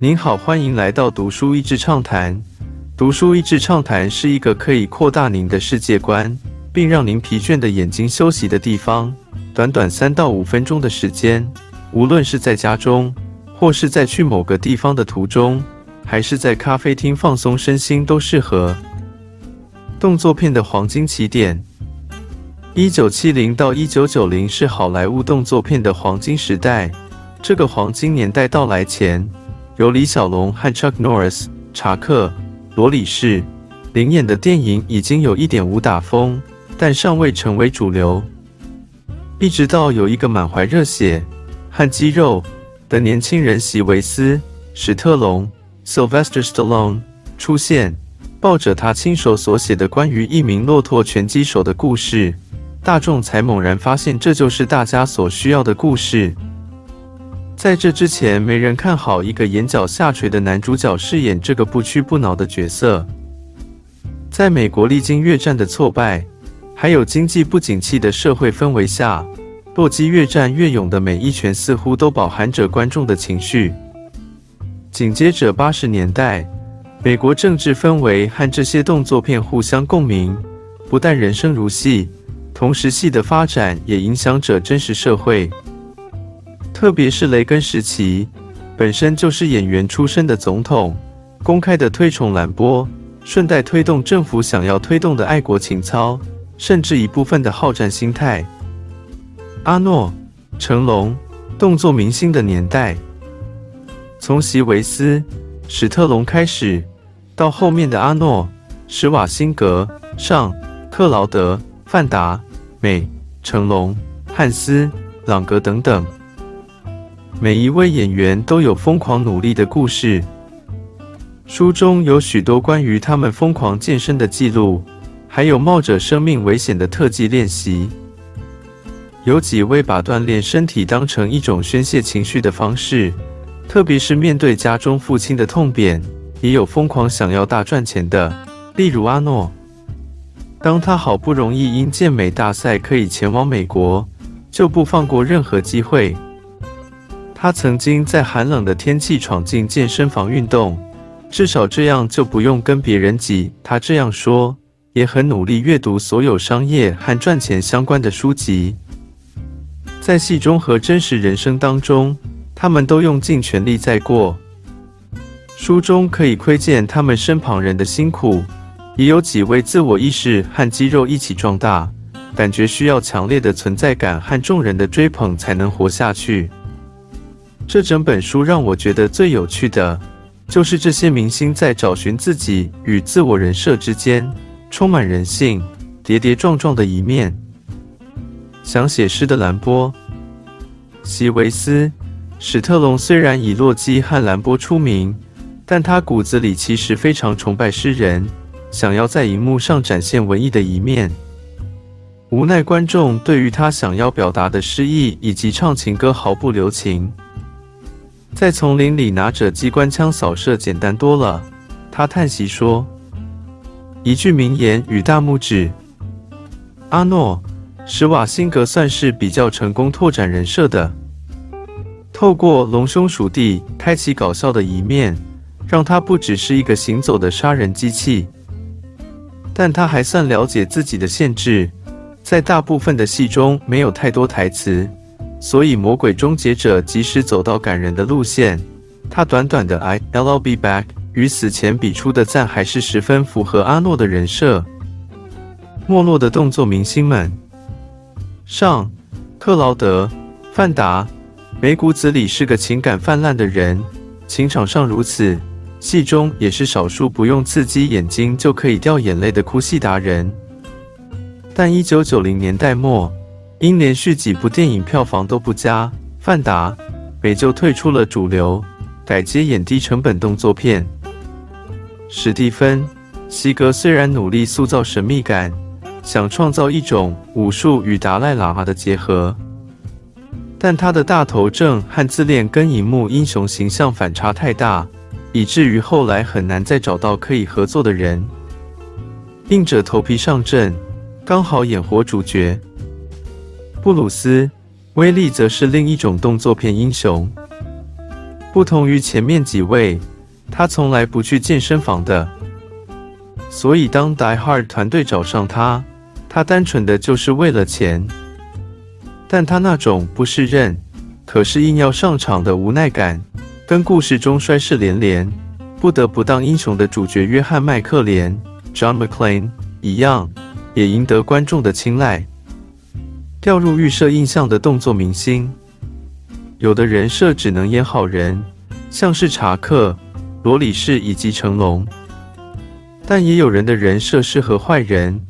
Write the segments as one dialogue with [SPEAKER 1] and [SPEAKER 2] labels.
[SPEAKER 1] 您好，欢迎来到读书益智畅谈。读书益智畅谈是一个可以扩大您的世界观，并让您疲倦的眼睛休息的地方。短短三到五分钟的时间，无论是在家中，或是在去某个地方的途中，还是在咖啡厅放松身心，都适合。动作片的黄金起点，一九七零到一九九零是好莱坞动作片的黄金时代。这个黄金年代到来前，由李小龙和 Chuck Norris、查克、罗里士领演的电影已经有一点武打风，但尚未成为主流。一直到有一个满怀热血和肌肉的年轻人席维斯·史特龙 （Sylvester Stallone） 出现，抱着他亲手所写的关于一名骆驼拳击手的故事，大众才猛然发现这就是大家所需要的故事。在这之前，没人看好一个眼角下垂的男主角饰演这个不屈不挠的角色。在美国历经越战的挫败。还有经济不景气的社会氛围下，洛基越战越勇的每一拳似乎都饱含着观众的情绪。紧接着八十年代，美国政治氛围和这些动作片互相共鸣，不但人生如戏，同时戏的发展也影响着真实社会。特别是雷根时期，本身就是演员出身的总统，公开的推崇兰波，顺带推动政府想要推动的爱国情操。甚至一部分的好战心态。阿诺、成龙，动作明星的年代，从席维斯、史特龙开始，到后面的阿诺、史瓦辛格、尚、克劳德、范达、美、成龙、汉斯、朗格等等，每一位演员都有疯狂努力的故事。书中有许多关于他们疯狂健身的记录。还有冒着生命危险的特技练习，有几位把锻炼身体当成一种宣泄情绪的方式，特别是面对家中父亲的痛扁，也有疯狂想要大赚钱的，例如阿诺。当他好不容易因健美大赛可以前往美国，就不放过任何机会。他曾经在寒冷的天气闯进健身房运动，至少这样就不用跟别人挤。他这样说。也很努力阅读所有商业和赚钱相关的书籍，在戏中和真实人生当中，他们都用尽全力在过。书中可以窥见他们身旁人的辛苦，也有几位自我意识和肌肉一起壮大，感觉需要强烈的存在感和众人的追捧才能活下去。这整本书让我觉得最有趣的，就是这些明星在找寻自己与自我人设之间。充满人性、跌跌撞撞的一面。想写诗的兰波、席维斯、史特龙虽然以洛基和兰波出名，但他骨子里其实非常崇拜诗人，想要在荧幕上展现文艺的一面。无奈观众对于他想要表达的诗意以及唱情歌毫不留情。在丛林里拿着机关枪扫射简单多了，他叹息说。一句名言与大拇指。阿诺·施瓦辛格算是比较成功拓展人设的，透过隆胸属地开启搞笑的一面，让他不只是一个行走的杀人机器。但他还算了解自己的限制，在大部分的戏中没有太多台词，所以《魔鬼终结者》即使走到感人的路线，他短短的 “I'll be back”。与死前比出的赞还是十分符合阿诺的人设。没落的动作明星们，上克劳德、范达，眉骨子里是个情感泛滥的人，情场上如此，戏中也是少数不用刺激眼睛就可以掉眼泪的哭戏达人。但一九九零年代末，因连续几部电影票房都不佳，范达美就退出了主流，改接演低成本动作片。史蒂芬·西格虽然努力塑造神秘感，想创造一种武术与达赖喇嘛的结合，但他的大头症和自恋跟荧幕英雄形象反差太大，以至于后来很难再找到可以合作的人。硬着头皮上阵，刚好演活主角。布鲁斯·威利则是另一种动作片英雄。不同于前面几位，他从来不去健身房的。所以当 Die Hard 团队找上他，他单纯的就是为了钱。但他那种不是认，可是硬要上场的无奈感，跟故事中衰事连连、不得不当英雄的主角约翰麦克连 （John McClane） 一样，也赢得观众的青睐。掉入预设印象的动作明星，有的人设只能演好人，像是查克、罗里士以及成龙；但也有人的人设适合坏人，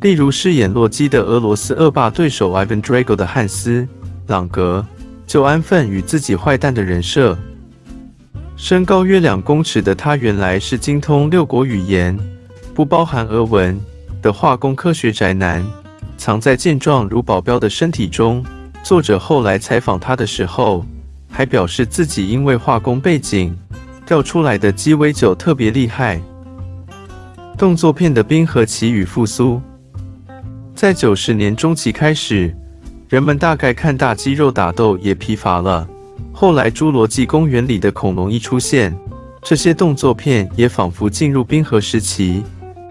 [SPEAKER 1] 例如饰演洛基的俄罗斯恶霸对手 Ivan Drago 的汉斯·朗格，就安分与自己坏蛋的人设。身高约两公尺的他，原来是精通六国语言（不包含俄文）的化工科学宅男。藏在健壮如保镖的身体中。作者后来采访他的时候，还表示自己因为化工背景调出来的鸡尾酒特别厉害。动作片的冰河期与复苏，在九十年中期开始，人们大概看大肌肉打斗也疲乏了。后来《侏罗纪公园》里的恐龙一出现，这些动作片也仿佛进入冰河时期。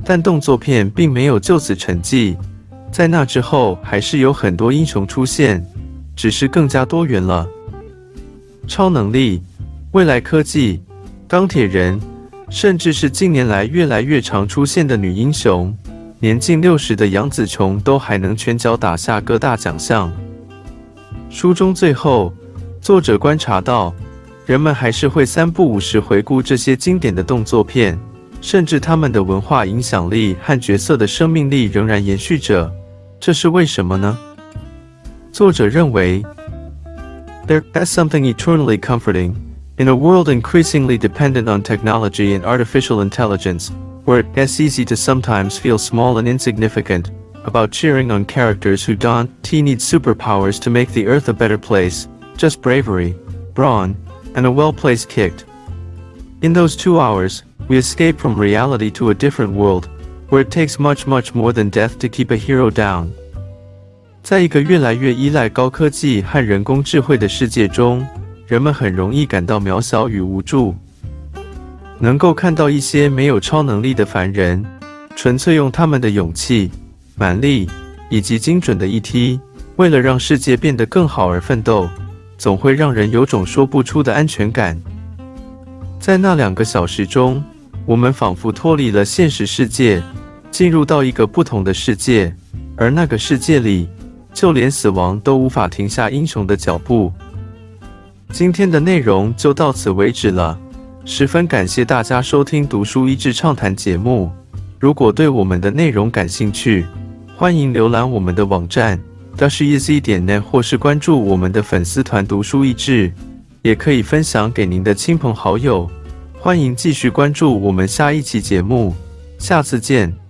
[SPEAKER 1] 但动作片并没有就此沉寂。在那之后，还是有很多英雄出现，只是更加多元了。超能力、未来科技、钢铁人，甚至是近年来越来越常出现的女英雄，年近六十的杨紫琼都还能拳脚打下各大奖项。书中最后，作者观察到，人们还是会三不五时回顾这些经典的动作片，甚至他们的文化影响力和角色的生命力仍然延续着。这是为什么呢？作者认为，There's something eternally comforting in a world increasingly dependent on technology and artificial intelligence, where it's easy to sometimes feel small and insignificant about cheering on characters who don't need superpowers to make the earth a better place, just bravery, brawn, and a well-placed kick. In those two hours, we escape from reality to a different world, Where it takes much, much more than death to keep a hero down。在一个越来越依赖高科技和人工智慧的世界中，人们很容易感到渺小与无助。能够看到一些没有超能力的凡人，纯粹用他们的勇气、蛮力以及精准的一踢，为了让世界变得更好而奋斗，总会让人有种说不出的安全感。在那两个小时中。我们仿佛脱离了现实世界，进入到一个不同的世界，而那个世界里，就连死亡都无法停下英雄的脚步。今天的内容就到此为止了，十分感谢大家收听《读书益智畅谈》节目。如果对我们的内容感兴趣，欢迎浏览我们的网站 d a s h e z 点 net，或是关注我们的粉丝团“读书益智”，也可以分享给您的亲朋好友。欢迎继续关注我们下一期节目，下次见。